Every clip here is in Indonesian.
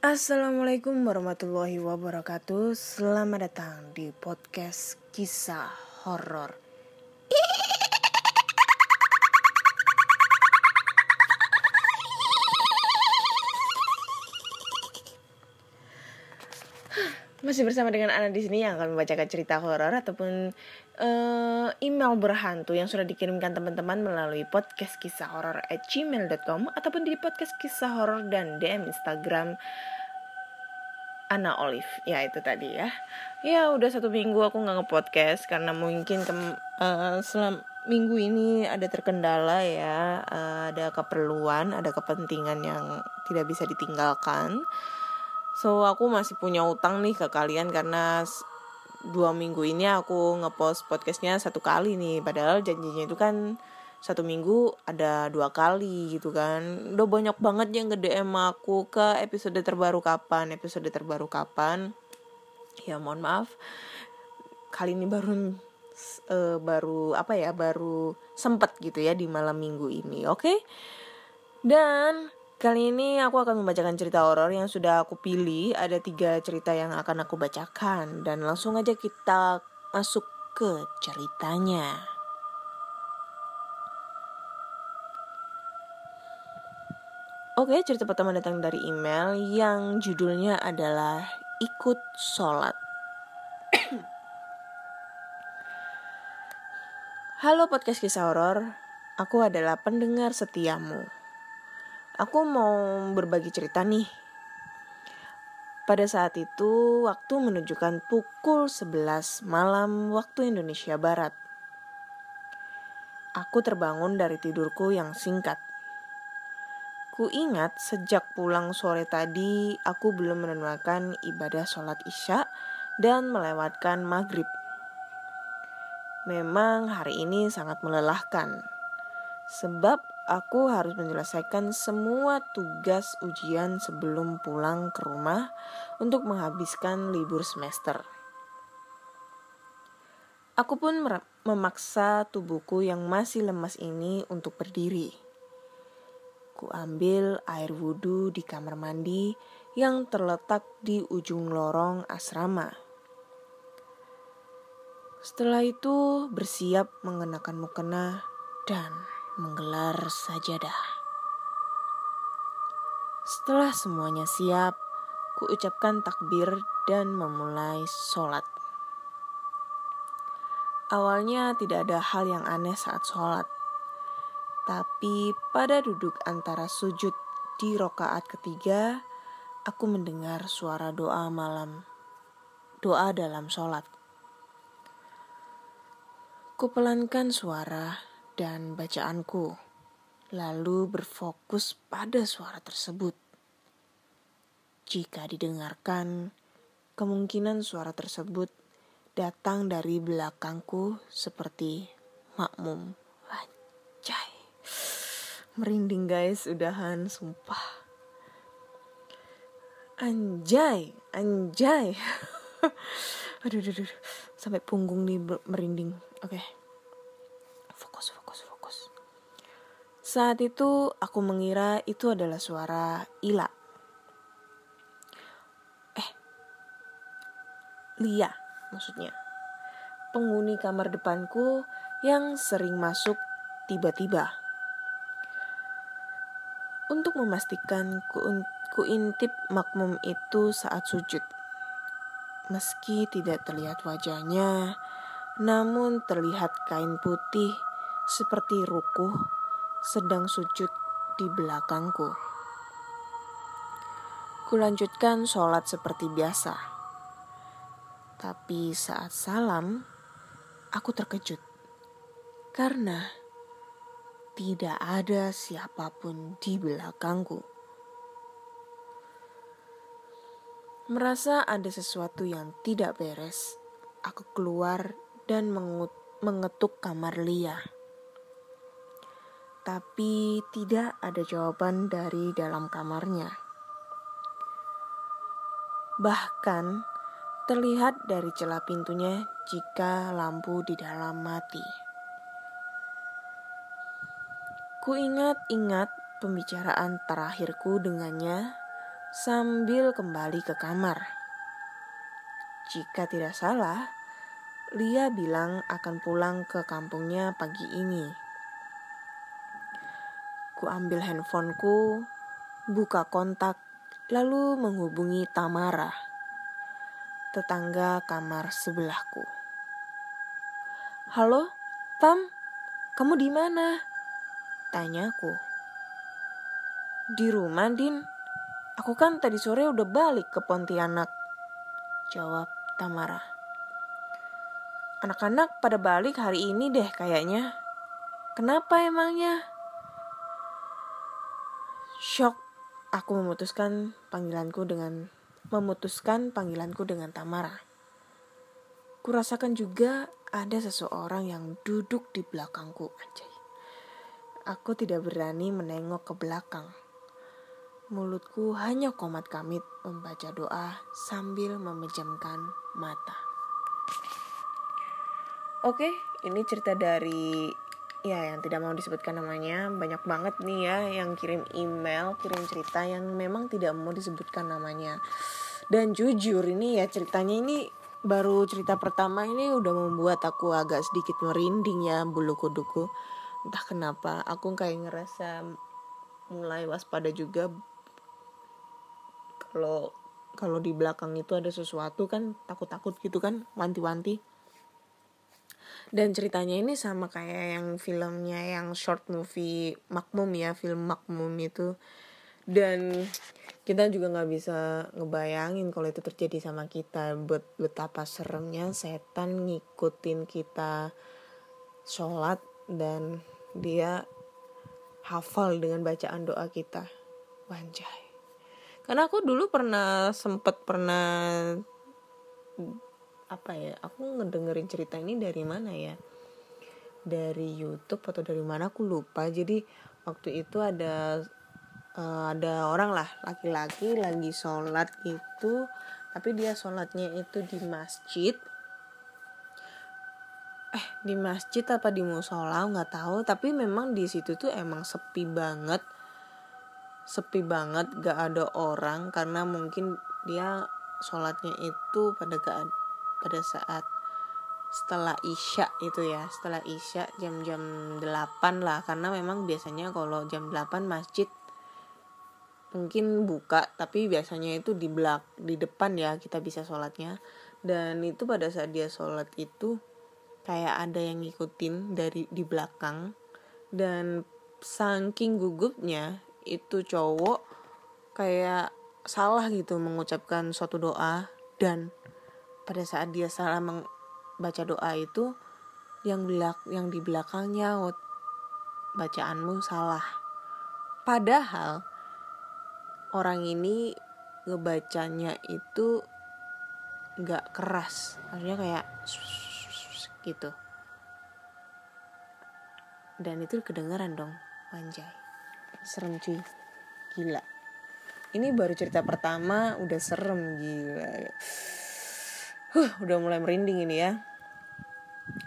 Assalamualaikum warahmatullahi wabarakatuh. Selamat datang di podcast kisah horor. Masih bersama dengan Ana di sini yang akan membacakan cerita horor ataupun eh, email berhantu yang sudah dikirimkan teman-teman melalui podcast kisah horor at gmail.com ataupun di podcast kisah horor dan DM Instagram Ana Olive. Ya itu tadi ya. Ya udah satu minggu aku nggak ngepodcast karena mungkin ke selam minggu ini ada terkendala ya. Eh, ada keperluan ada kepentingan yang tidak bisa ditinggalkan so aku masih punya utang nih ke kalian karena dua minggu ini aku ngepost podcastnya satu kali nih. Padahal janjinya itu kan satu minggu ada dua kali gitu kan. Udah banyak banget yang nge DM aku ke episode terbaru kapan episode terbaru kapan. Ya mohon maaf. Kali ini baru eh, baru apa ya baru sempet gitu ya di malam minggu ini oke? Dan kali ini aku akan membacakan cerita horor yang sudah aku pilih ada tiga cerita yang akan aku bacakan dan langsung aja kita masuk ke ceritanya Oke, cerita pertama datang dari email yang judulnya adalah Ikut Sholat. Halo podcast kisah horor, aku adalah pendengar setiamu. Aku mau berbagi cerita nih. Pada saat itu, waktu menunjukkan pukul 11 malam waktu Indonesia Barat. Aku terbangun dari tidurku yang singkat. Ku ingat sejak pulang sore tadi aku belum menunaikan ibadah sholat isya dan melewatkan maghrib. Memang hari ini sangat melelahkan. Sebab aku harus menyelesaikan semua tugas ujian sebelum pulang ke rumah untuk menghabiskan libur semester. Aku pun memaksa tubuhku yang masih lemas ini untuk berdiri. Ku ambil air wudhu di kamar mandi yang terletak di ujung lorong asrama. Setelah itu bersiap mengenakan mukena dan menggelar sajadah. Setelah semuanya siap, ku ucapkan takbir dan memulai sholat. Awalnya tidak ada hal yang aneh saat sholat. Tapi pada duduk antara sujud di rokaat ketiga, aku mendengar suara doa malam. Doa dalam sholat. Kupelankan suara dan bacaanku, lalu berfokus pada suara tersebut. Jika didengarkan, kemungkinan suara tersebut datang dari belakangku seperti makmum. Anjay. Merinding guys, udahan, sumpah. Anjay, anjay. aduh, aduh, aduh, sampai punggung nih merinding. Oke. Fokus, Saat itu aku mengira itu adalah suara Ila. Eh, Lia maksudnya. Penghuni kamar depanku yang sering masuk tiba-tiba. Untuk memastikan ku, intip makmum itu saat sujud. Meski tidak terlihat wajahnya, namun terlihat kain putih seperti rukuh sedang sujud di belakangku. Kulanjutkan sholat seperti biasa. Tapi saat salam, aku terkejut. Karena tidak ada siapa pun di belakangku. Merasa ada sesuatu yang tidak beres, aku keluar dan mengetuk kamar Lia. Tapi tidak ada jawaban dari dalam kamarnya. Bahkan terlihat dari celah pintunya jika lampu di dalam mati. Ku ingat-ingat pembicaraan terakhirku dengannya sambil kembali ke kamar. Jika tidak salah, Lia bilang akan pulang ke kampungnya pagi ini. Ku ambil handphoneku, buka kontak, lalu menghubungi Tamara, tetangga kamar sebelahku. Halo, Tam, kamu di mana? Tanyaku. Di rumah, Din. Aku kan tadi sore udah balik ke Pontianak. Jawab Tamara. Anak-anak pada balik hari ini deh kayaknya. Kenapa emangnya? Shock, aku memutuskan panggilanku dengan memutuskan panggilanku dengan Tamara. Kurasakan juga ada seseorang yang duduk di belakangku, anjay. Aku tidak berani menengok ke belakang. Mulutku hanya komat kamit membaca doa sambil memejamkan mata. Oke, ini cerita dari ya yang tidak mau disebutkan namanya. Banyak banget nih ya yang kirim email, kirim cerita yang memang tidak mau disebutkan namanya. Dan jujur ini ya ceritanya ini baru cerita pertama ini udah membuat aku agak sedikit merinding ya bulu kuduku. Entah kenapa aku kayak ngerasa mulai waspada juga kalau kalau di belakang itu ada sesuatu kan takut-takut gitu kan wanti-wanti dan ceritanya ini sama kayak yang filmnya yang short movie Makmum ya film Makmum itu. Dan kita juga nggak bisa ngebayangin kalau itu terjadi sama kita. Bet betapa seremnya setan ngikutin kita sholat dan dia hafal dengan bacaan doa kita. Wanjai. Karena aku dulu pernah sempet pernah apa ya aku ngedengerin cerita ini dari mana ya? Dari YouTube atau dari mana aku lupa. Jadi waktu itu ada uh, ada orang lah laki-laki lagi sholat gitu tapi dia sholatnya itu di masjid. Eh di masjid apa di musola nggak tahu. Tapi memang di situ tuh emang sepi banget. Sepi banget gak ada orang. Karena mungkin dia sholatnya itu pada gak pada saat setelah isya itu ya setelah isya jam-jam 8 lah karena memang biasanya kalau jam 8 masjid mungkin buka tapi biasanya itu di belak di depan ya kita bisa sholatnya. Dan itu pada saat dia sholat itu kayak ada yang ngikutin dari di belakang. Dan saking gugupnya itu cowok kayak salah gitu mengucapkan suatu doa dan pada saat dia salah membaca doa itu yang belak yang di belakangnya bacaanmu salah. Padahal orang ini ngebacanya itu nggak keras. Maksudnya kayak gitu. Dan itu kedengeran dong wanjai serem cuy gila. Ini baru cerita pertama udah serem gila huh, udah mulai merinding ini ya.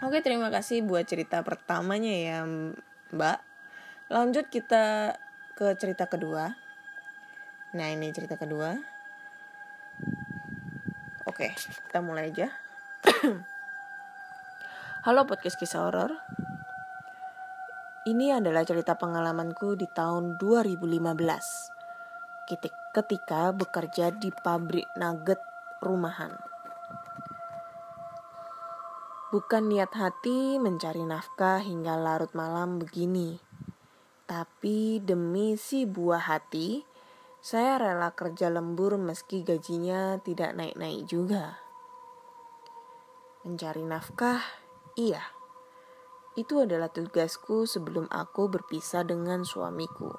Oke terima kasih buat cerita pertamanya ya mbak. Lanjut kita ke cerita kedua. Nah ini cerita kedua. Oke kita mulai aja. Halo podcast kisah horor. Ini adalah cerita pengalamanku di tahun 2015 ketika bekerja di pabrik nugget rumahan. Bukan niat hati mencari nafkah hingga larut malam begini. Tapi demi si buah hati, saya rela kerja lembur meski gajinya tidak naik-naik juga. Mencari nafkah, iya. Itu adalah tugasku sebelum aku berpisah dengan suamiku.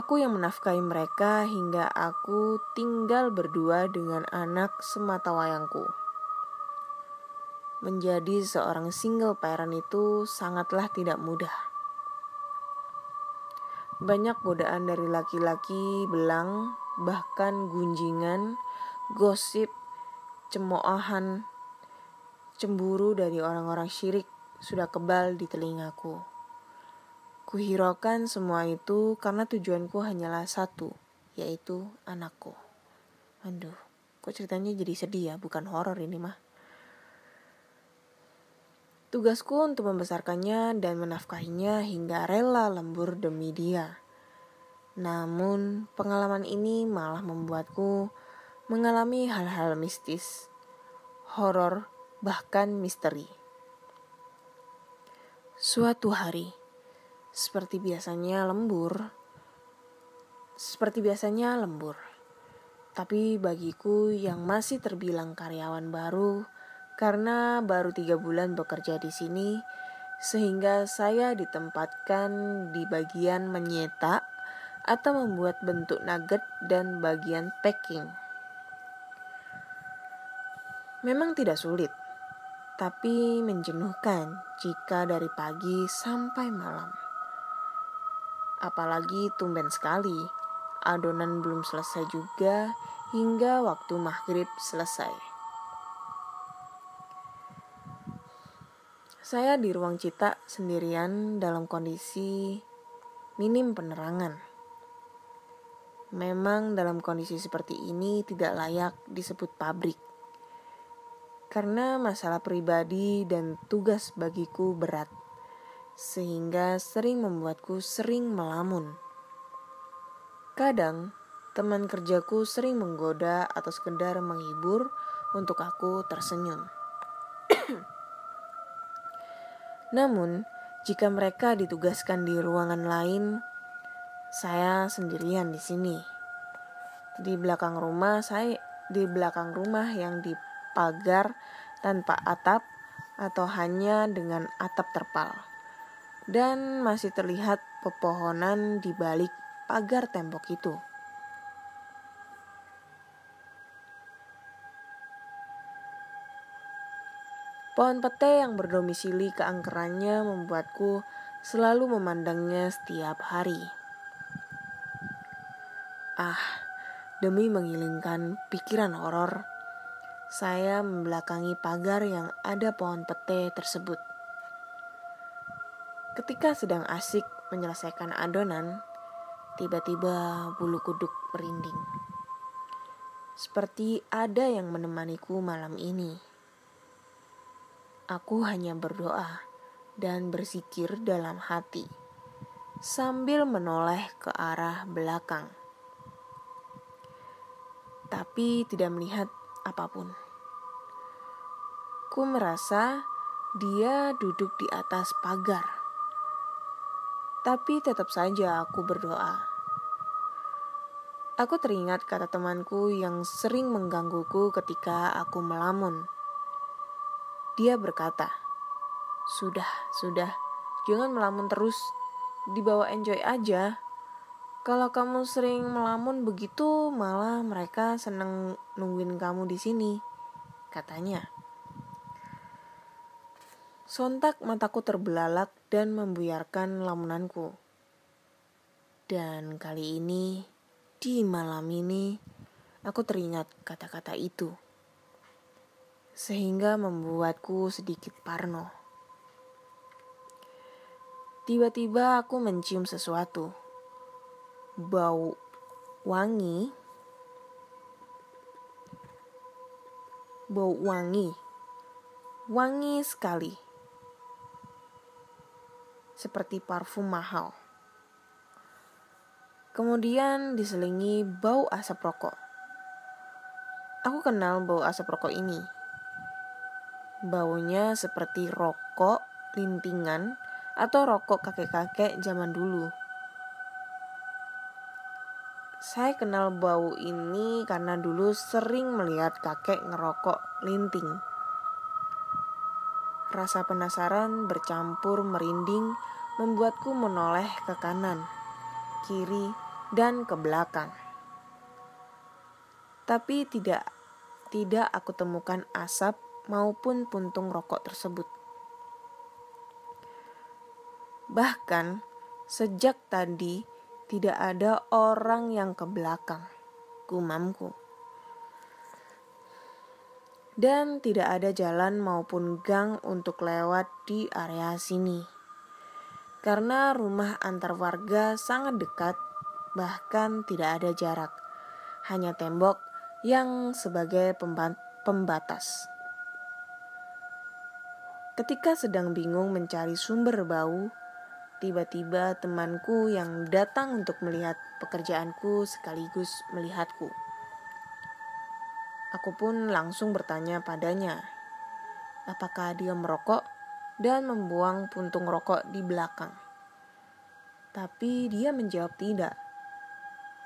Aku yang menafkahi mereka hingga aku tinggal berdua dengan anak semata wayangku. Menjadi seorang single parent itu sangatlah tidak mudah. Banyak godaan dari laki-laki, belang, bahkan gunjingan, gosip, cemoohan, cemburu dari orang-orang syirik sudah kebal di telingaku. Kuhiraukan semua itu karena tujuanku hanyalah satu, yaitu anakku. Aduh, kok ceritanya jadi sedih ya, bukan horor ini mah. Tugasku untuk membesarkannya dan menafkahinya hingga rela lembur demi dia. Namun, pengalaman ini malah membuatku mengalami hal-hal mistis, horor, bahkan misteri. Suatu hari, seperti biasanya lembur, seperti biasanya lembur. Tapi bagiku yang masih terbilang karyawan baru, karena baru tiga bulan bekerja di sini, sehingga saya ditempatkan di bagian menyetak atau membuat bentuk nugget dan bagian packing. Memang tidak sulit, tapi menjenuhkan jika dari pagi sampai malam. Apalagi tumben sekali, adonan belum selesai juga hingga waktu maghrib selesai. Saya di ruang cita sendirian dalam kondisi minim penerangan. Memang dalam kondisi seperti ini tidak layak disebut pabrik. Karena masalah pribadi dan tugas bagiku berat. Sehingga sering membuatku sering melamun. Kadang teman kerjaku sering menggoda atau sekedar menghibur untuk aku tersenyum. Namun, jika mereka ditugaskan di ruangan lain, saya sendirian di sini. Di belakang rumah saya di belakang rumah yang dipagar tanpa atap atau hanya dengan atap terpal. Dan masih terlihat pepohonan di balik pagar tembok itu. Pohon pete yang berdomisili keangkerannya membuatku selalu memandangnya setiap hari. Ah, demi mengilingkan pikiran horor, saya membelakangi pagar yang ada pohon pete tersebut. Ketika sedang asik menyelesaikan adonan, tiba-tiba bulu kuduk merinding. Seperti ada yang menemaniku malam ini. Aku hanya berdoa dan bersikir dalam hati sambil menoleh ke arah belakang. Tapi tidak melihat apa pun. Ku merasa dia duduk di atas pagar. Tapi tetap saja aku berdoa. Aku teringat kata temanku yang sering menggangguku ketika aku melamun. Dia berkata, "Sudah, sudah, jangan melamun terus. Dibawa enjoy aja. Kalau kamu sering melamun begitu, malah mereka seneng nungguin kamu di sini." Katanya. Sontak mataku terbelalak dan membuyarkan lamunanku. Dan kali ini, di malam ini, aku teringat kata-kata itu sehingga membuatku sedikit parno. Tiba-tiba aku mencium sesuatu. Bau wangi. Bau wangi. Wangi sekali. Seperti parfum mahal. Kemudian diselingi bau asap rokok. Aku kenal bau asap rokok ini Baunya seperti rokok lintingan atau rokok kakek-kakek zaman dulu. Saya kenal bau ini karena dulu sering melihat kakek ngerokok linting. Rasa penasaran bercampur merinding membuatku menoleh ke kanan, kiri, dan ke belakang. Tapi tidak tidak aku temukan asap maupun puntung rokok tersebut. Bahkan sejak tadi tidak ada orang yang ke belakang, gumamku. Dan tidak ada jalan maupun gang untuk lewat di area sini. Karena rumah antar warga sangat dekat, bahkan tidak ada jarak. Hanya tembok yang sebagai pembatas. Ketika sedang bingung mencari sumber bau, tiba-tiba temanku yang datang untuk melihat pekerjaanku sekaligus melihatku. Aku pun langsung bertanya padanya, apakah dia merokok dan membuang puntung rokok di belakang. Tapi dia menjawab tidak,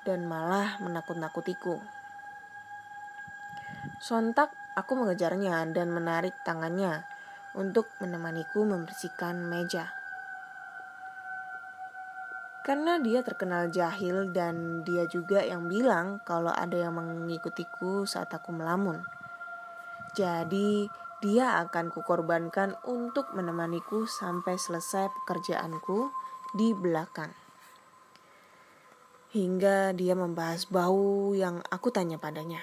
dan malah menakut-nakutiku. Sontak aku mengejarnya dan menarik tangannya untuk menemaniku membersihkan meja. Karena dia terkenal jahil dan dia juga yang bilang kalau ada yang mengikutiku saat aku melamun. Jadi dia akan kukorbankan untuk menemaniku sampai selesai pekerjaanku di belakang. Hingga dia membahas bau yang aku tanya padanya.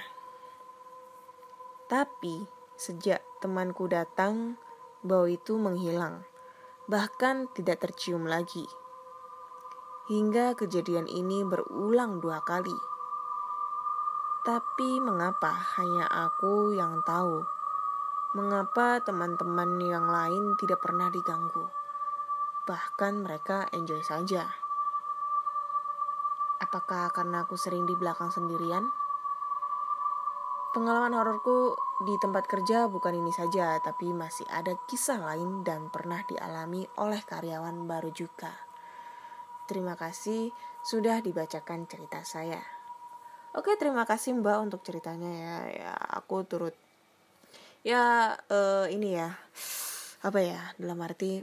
Tapi sejak temanku datang, bau itu menghilang, bahkan tidak tercium lagi hingga kejadian ini berulang dua kali. Tapi mengapa hanya aku yang tahu? Mengapa teman-teman yang lain tidak pernah diganggu? Bahkan mereka enjoy saja. Apakah karena aku sering di belakang sendirian? Pengalaman hororku di tempat kerja bukan ini saja, tapi masih ada kisah lain dan pernah dialami oleh karyawan baru juga. Terima kasih sudah dibacakan cerita saya. Oke, terima kasih Mbak untuk ceritanya ya. Ya, aku turut ya uh, ini ya. Apa ya? Dalam arti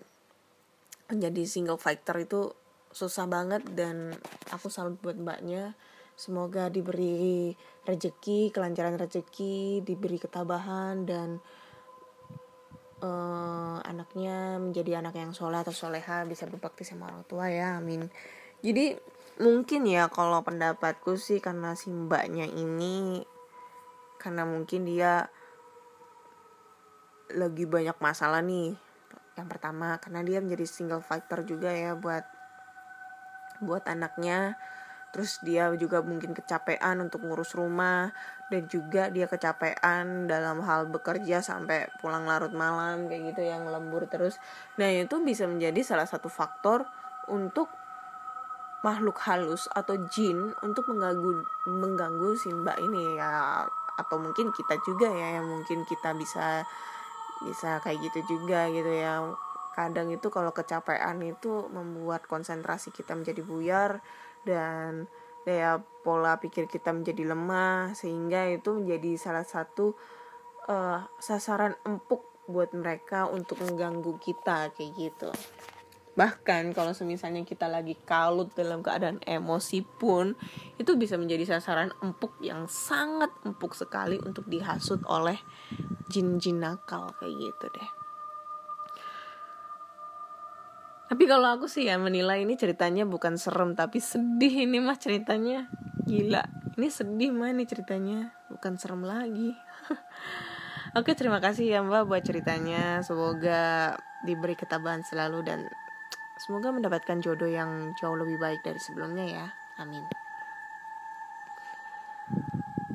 menjadi single fighter itu susah banget dan aku salut buat Mbaknya. Semoga diberi rezeki, kelancaran rezeki, diberi ketabahan dan uh, anaknya menjadi anak yang soleh atau soleha bisa berbakti sama orang tua ya amin. Jadi mungkin ya kalau pendapatku sih karena si mbaknya ini karena mungkin dia lagi banyak masalah nih yang pertama. Karena dia menjadi single fighter juga ya buat buat anaknya terus dia juga mungkin kecapean untuk ngurus rumah dan juga dia kecapean dalam hal bekerja sampai pulang larut malam kayak gitu yang lembur terus. Nah itu bisa menjadi salah satu faktor untuk makhluk halus atau jin untuk mengganggu mengganggu si mbak ini ya. Atau mungkin kita juga ya yang mungkin kita bisa bisa kayak gitu juga gitu ya. Kadang itu kalau kecapean itu membuat konsentrasi kita menjadi buyar dan daya pola pikir kita menjadi lemah sehingga itu menjadi salah satu uh, sasaran empuk buat mereka untuk mengganggu kita kayak gitu. Bahkan kalau semisalnya kita lagi kalut dalam keadaan emosi pun itu bisa menjadi sasaran empuk yang sangat empuk sekali untuk dihasut oleh jin-jin nakal kayak gitu deh tapi kalau aku sih ya menilai ini ceritanya bukan serem tapi sedih ini mah ceritanya. Gila ini sedih mah ini ceritanya. Bukan serem lagi. Oke terima kasih ya mbak buat ceritanya. Semoga diberi ketabahan selalu dan Semoga mendapatkan jodoh yang jauh lebih baik dari sebelumnya ya. Amin.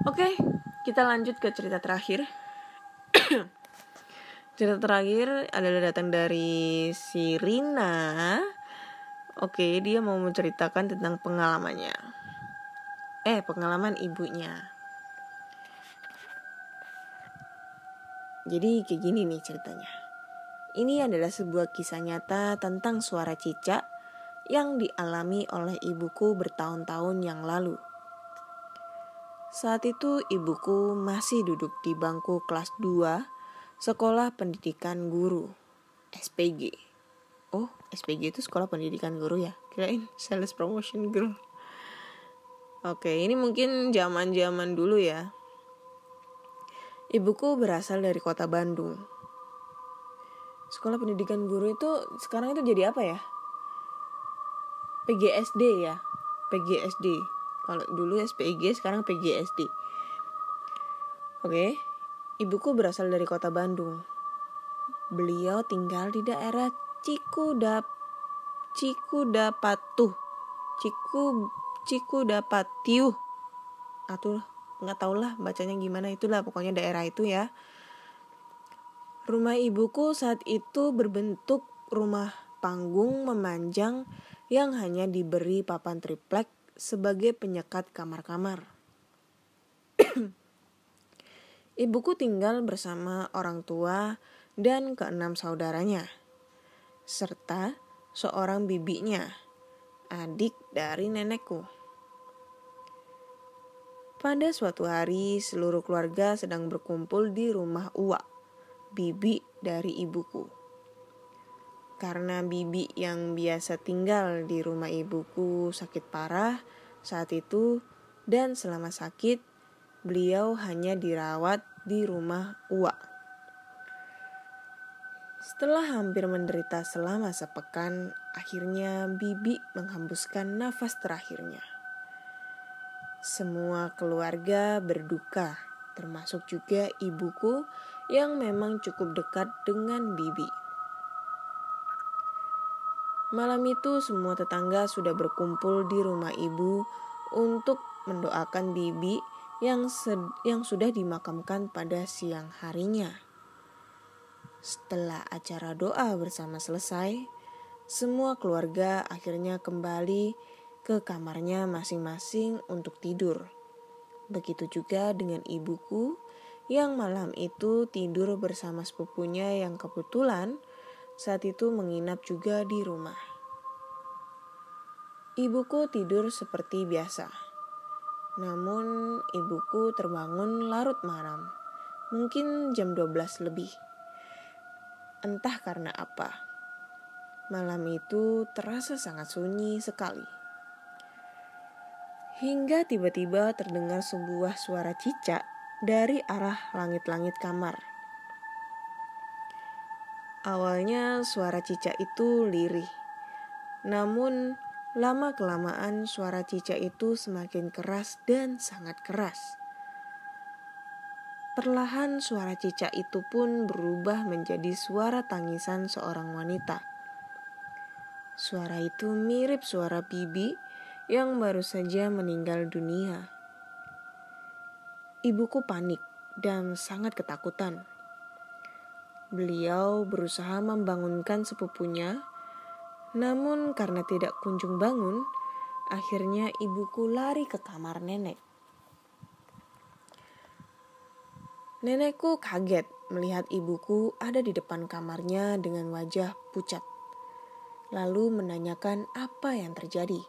Oke kita lanjut ke cerita terakhir cerita terakhir adalah datang dari si Rina. Oke, dia mau menceritakan tentang pengalamannya. Eh, pengalaman ibunya. Jadi kayak gini nih ceritanya. Ini adalah sebuah kisah nyata tentang suara cicak yang dialami oleh ibuku bertahun-tahun yang lalu. Saat itu ibuku masih duduk di bangku kelas 2 Sekolah Pendidikan Guru SPG. Oh, SPG itu Sekolah Pendidikan Guru ya? Kirain Sales Promotion Guru. Oke, ini mungkin zaman-zaman dulu ya. Ibuku berasal dari kota Bandung. Sekolah pendidikan guru itu sekarang itu jadi apa ya? PGSD ya, PGSD. Kalau dulu SPIG, sekarang PGSD. Oke, ibuku berasal dari kota Bandung. Beliau tinggal di daerah Cikudap, Cikudapatuh, Ciku, Cikudapatiuh. Atuh, nggak tau lah bacanya gimana itulah pokoknya daerah itu ya. Rumah ibuku saat itu berbentuk rumah panggung memanjang yang hanya diberi papan triplek sebagai penyekat kamar-kamar. Ibuku tinggal bersama orang tua dan keenam saudaranya, serta seorang bibinya, adik dari nenekku. Pada suatu hari, seluruh keluarga sedang berkumpul di rumah Uwa, bibi dari ibuku. Karena bibi yang biasa tinggal di rumah ibuku sakit parah saat itu dan selama sakit, beliau hanya dirawat di rumah Uwa. Setelah hampir menderita selama sepekan, akhirnya bibi menghembuskan nafas terakhirnya. Semua keluarga berduka, termasuk juga ibuku yang memang cukup dekat dengan Bibi. Malam itu semua tetangga sudah berkumpul di rumah ibu untuk mendoakan Bibi yang yang sudah dimakamkan pada siang harinya. Setelah acara doa bersama selesai, semua keluarga akhirnya kembali ke kamarnya masing-masing untuk tidur. Begitu juga dengan ibuku yang malam itu tidur bersama sepupunya yang kebetulan saat itu menginap juga di rumah. Ibuku tidur seperti biasa. Namun ibuku terbangun larut malam. Mungkin jam 12 lebih. Entah karena apa. Malam itu terasa sangat sunyi sekali. Hingga tiba-tiba terdengar sebuah suara cicak dari arah langit-langit kamar. Awalnya suara cicak itu lirih. Namun lama-kelamaan suara cicak itu semakin keras dan sangat keras. Perlahan suara cicak itu pun berubah menjadi suara tangisan seorang wanita. Suara itu mirip suara bibi yang baru saja meninggal dunia. Ibuku panik dan sangat ketakutan. Beliau berusaha membangunkan sepupunya, namun karena tidak kunjung bangun, akhirnya ibuku lari ke kamar nenek. Nenekku kaget melihat ibuku ada di depan kamarnya dengan wajah pucat, lalu menanyakan apa yang terjadi.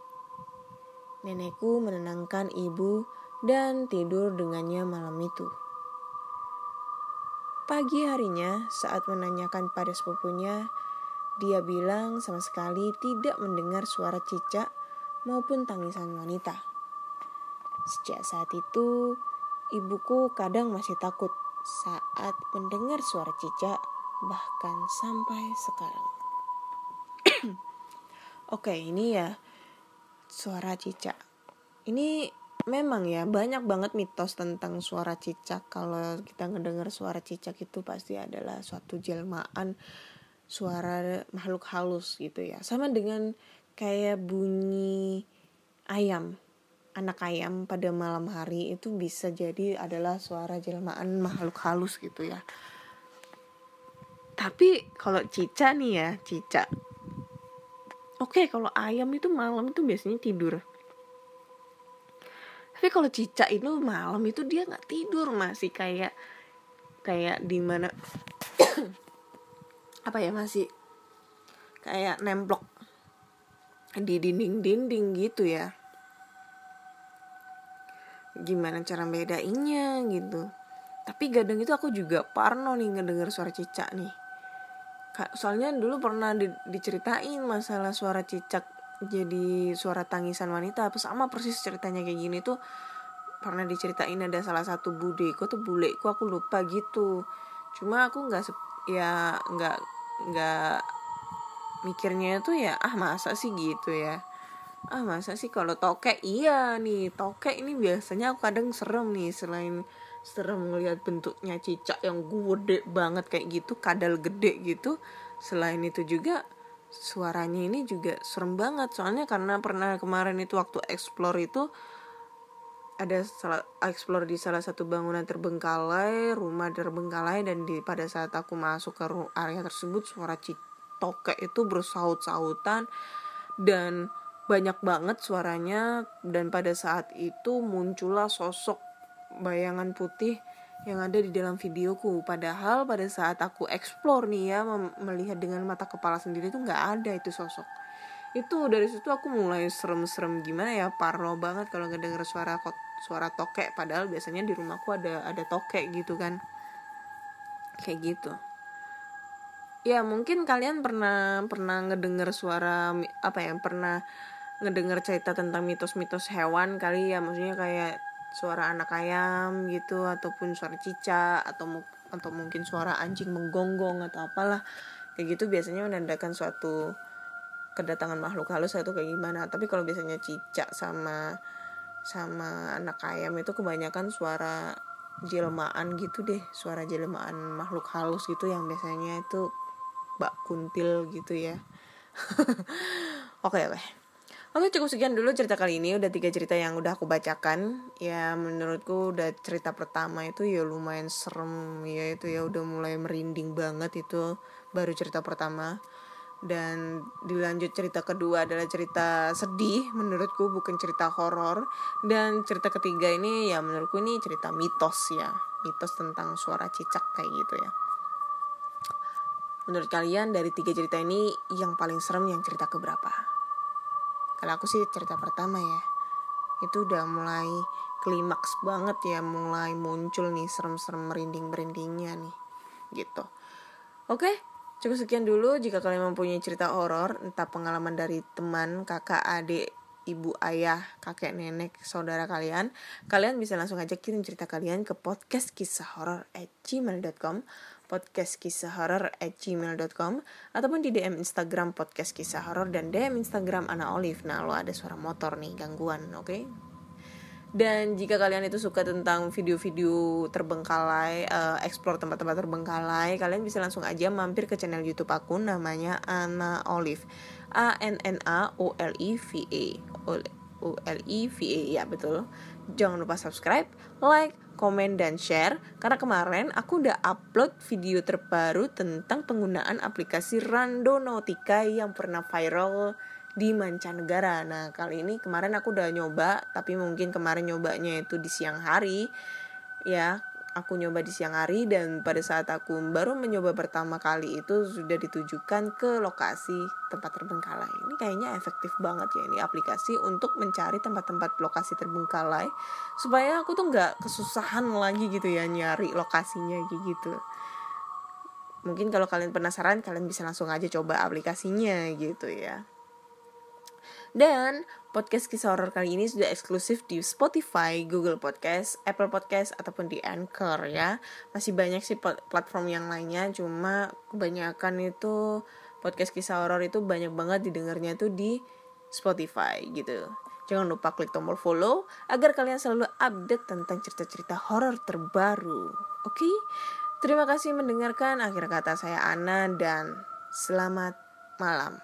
Nenekku menenangkan ibu dan tidur dengannya malam itu. Pagi harinya, saat menanyakan pada sepupunya, dia bilang sama sekali tidak mendengar suara cicak maupun tangisan wanita. Sejak saat itu, ibuku kadang masih takut saat mendengar suara cicak, bahkan sampai sekarang. Oke, ini ya suara cicak. Ini memang ya banyak banget mitos tentang suara cicak. Kalau kita ngedengar suara cicak itu pasti adalah suatu jelmaan suara makhluk halus gitu ya. Sama dengan kayak bunyi ayam. Anak ayam pada malam hari itu bisa jadi adalah suara jelmaan makhluk halus gitu ya. Tapi kalau cicak nih ya, cicak Oke, okay, kalau ayam itu malam itu biasanya tidur. Tapi kalau cicak itu malam itu dia nggak tidur masih kayak kayak di mana apa ya masih kayak nemplok di dinding-dinding gitu ya. Gimana cara bedainnya gitu. Tapi gadang itu aku juga parno nih ngedenger suara cicak nih soalnya dulu pernah di, diceritain masalah suara cicak jadi suara tangisan wanita apa sama persis ceritanya kayak gini tuh pernah diceritain ada salah satu budeku tuh buleku aku lupa gitu cuma aku nggak ya nggak nggak mikirnya tuh ya ah masa sih gitu ya? Ah masa sih kalau tokek iya nih tokek ini biasanya aku kadang serem nih selain serem ngelihat bentuknya cicak yang gede banget kayak gitu kadal gede gitu selain itu juga suaranya ini juga serem banget. Soalnya karena pernah kemarin itu waktu explore itu ada salah explore di salah satu bangunan terbengkalai, rumah terbengkalai dan di pada saat aku masuk ke area tersebut suara tokek itu bersaut-sautan dan banyak banget suaranya. Dan pada saat itu muncullah sosok bayangan putih yang ada di dalam videoku. Padahal pada saat aku explore nih ya melihat dengan mata kepala sendiri tuh nggak ada itu sosok. Itu dari situ aku mulai serem-serem gimana ya parno banget kalau ngedenger suara kot suara tokek padahal biasanya di rumahku ada ada tokek gitu kan. Kayak gitu. Ya mungkin kalian pernah pernah ngedenger suara apa ya pernah ngedenger cerita tentang mitos-mitos hewan kali ya? Maksudnya kayak suara anak ayam gitu ataupun suara cicak atau atau mungkin suara anjing menggonggong atau apalah. Kayak gitu biasanya menandakan suatu kedatangan makhluk halus atau kayak gimana. Tapi kalau biasanya cicak sama sama anak ayam itu kebanyakan suara jelmaan gitu deh suara jelmaan makhluk halus gitu yang biasanya itu bak kuntil gitu ya. Oke oke. Oke cukup sekian dulu cerita kali ini. Udah tiga cerita yang udah aku bacakan. Ya menurutku udah cerita pertama itu ya lumayan serem. Ya itu ya udah mulai merinding banget itu baru cerita pertama dan dilanjut cerita kedua adalah cerita sedih menurutku bukan cerita horor. Dan cerita ketiga ini ya menurutku ini cerita mitos ya. Mitos tentang suara cicak kayak gitu ya. Menurut kalian dari tiga cerita ini yang paling serem yang cerita keberapa? Kalau aku sih cerita pertama ya. Itu udah mulai klimaks banget ya. Mulai muncul nih serem-serem merinding-merindingnya nih. Gitu. Oke Cukup sekian dulu. Jika kalian mempunyai cerita horor, entah pengalaman dari teman, kakak, adik, ibu, ayah, kakek, nenek, saudara kalian, kalian bisa langsung aja kirim cerita kalian ke podcast kisah horor at gmail.com podcast kisah horor at gmail.com ataupun di DM Instagram podcast kisah horor dan DM Instagram Ana Olive. Nah, lo ada suara motor nih, gangguan, oke? Okay? Dan jika kalian itu suka tentang video-video terbengkalai, uh, explore tempat-tempat terbengkalai, kalian bisa langsung aja mampir ke channel YouTube aku namanya Ana Olive. A N N A O L I V A. O L I V A ya betul. Jangan lupa subscribe, like, komen dan share karena kemarin aku udah upload video terbaru tentang penggunaan aplikasi Randonautica yang pernah viral di mancanegara. Nah, kali ini kemarin aku udah nyoba, tapi mungkin kemarin nyobanya itu di siang hari. Ya, aku nyoba di siang hari dan pada saat aku baru mencoba pertama kali itu sudah ditujukan ke lokasi tempat terbengkalai. Ini kayaknya efektif banget ya ini aplikasi untuk mencari tempat-tempat lokasi terbengkalai supaya aku tuh nggak kesusahan lagi gitu ya nyari lokasinya gitu. Mungkin kalau kalian penasaran kalian bisa langsung aja coba aplikasinya gitu ya. Dan podcast kisah horor kali ini sudah eksklusif di Spotify, Google Podcast, Apple Podcast ataupun di Anchor ya. Masih banyak sih platform yang lainnya, cuma kebanyakan itu podcast kisah horor itu banyak banget didengarnya itu di Spotify gitu. Jangan lupa klik tombol follow agar kalian selalu update tentang cerita-cerita horor terbaru. Oke? Okay? Terima kasih mendengarkan. Akhir kata saya Ana dan selamat malam.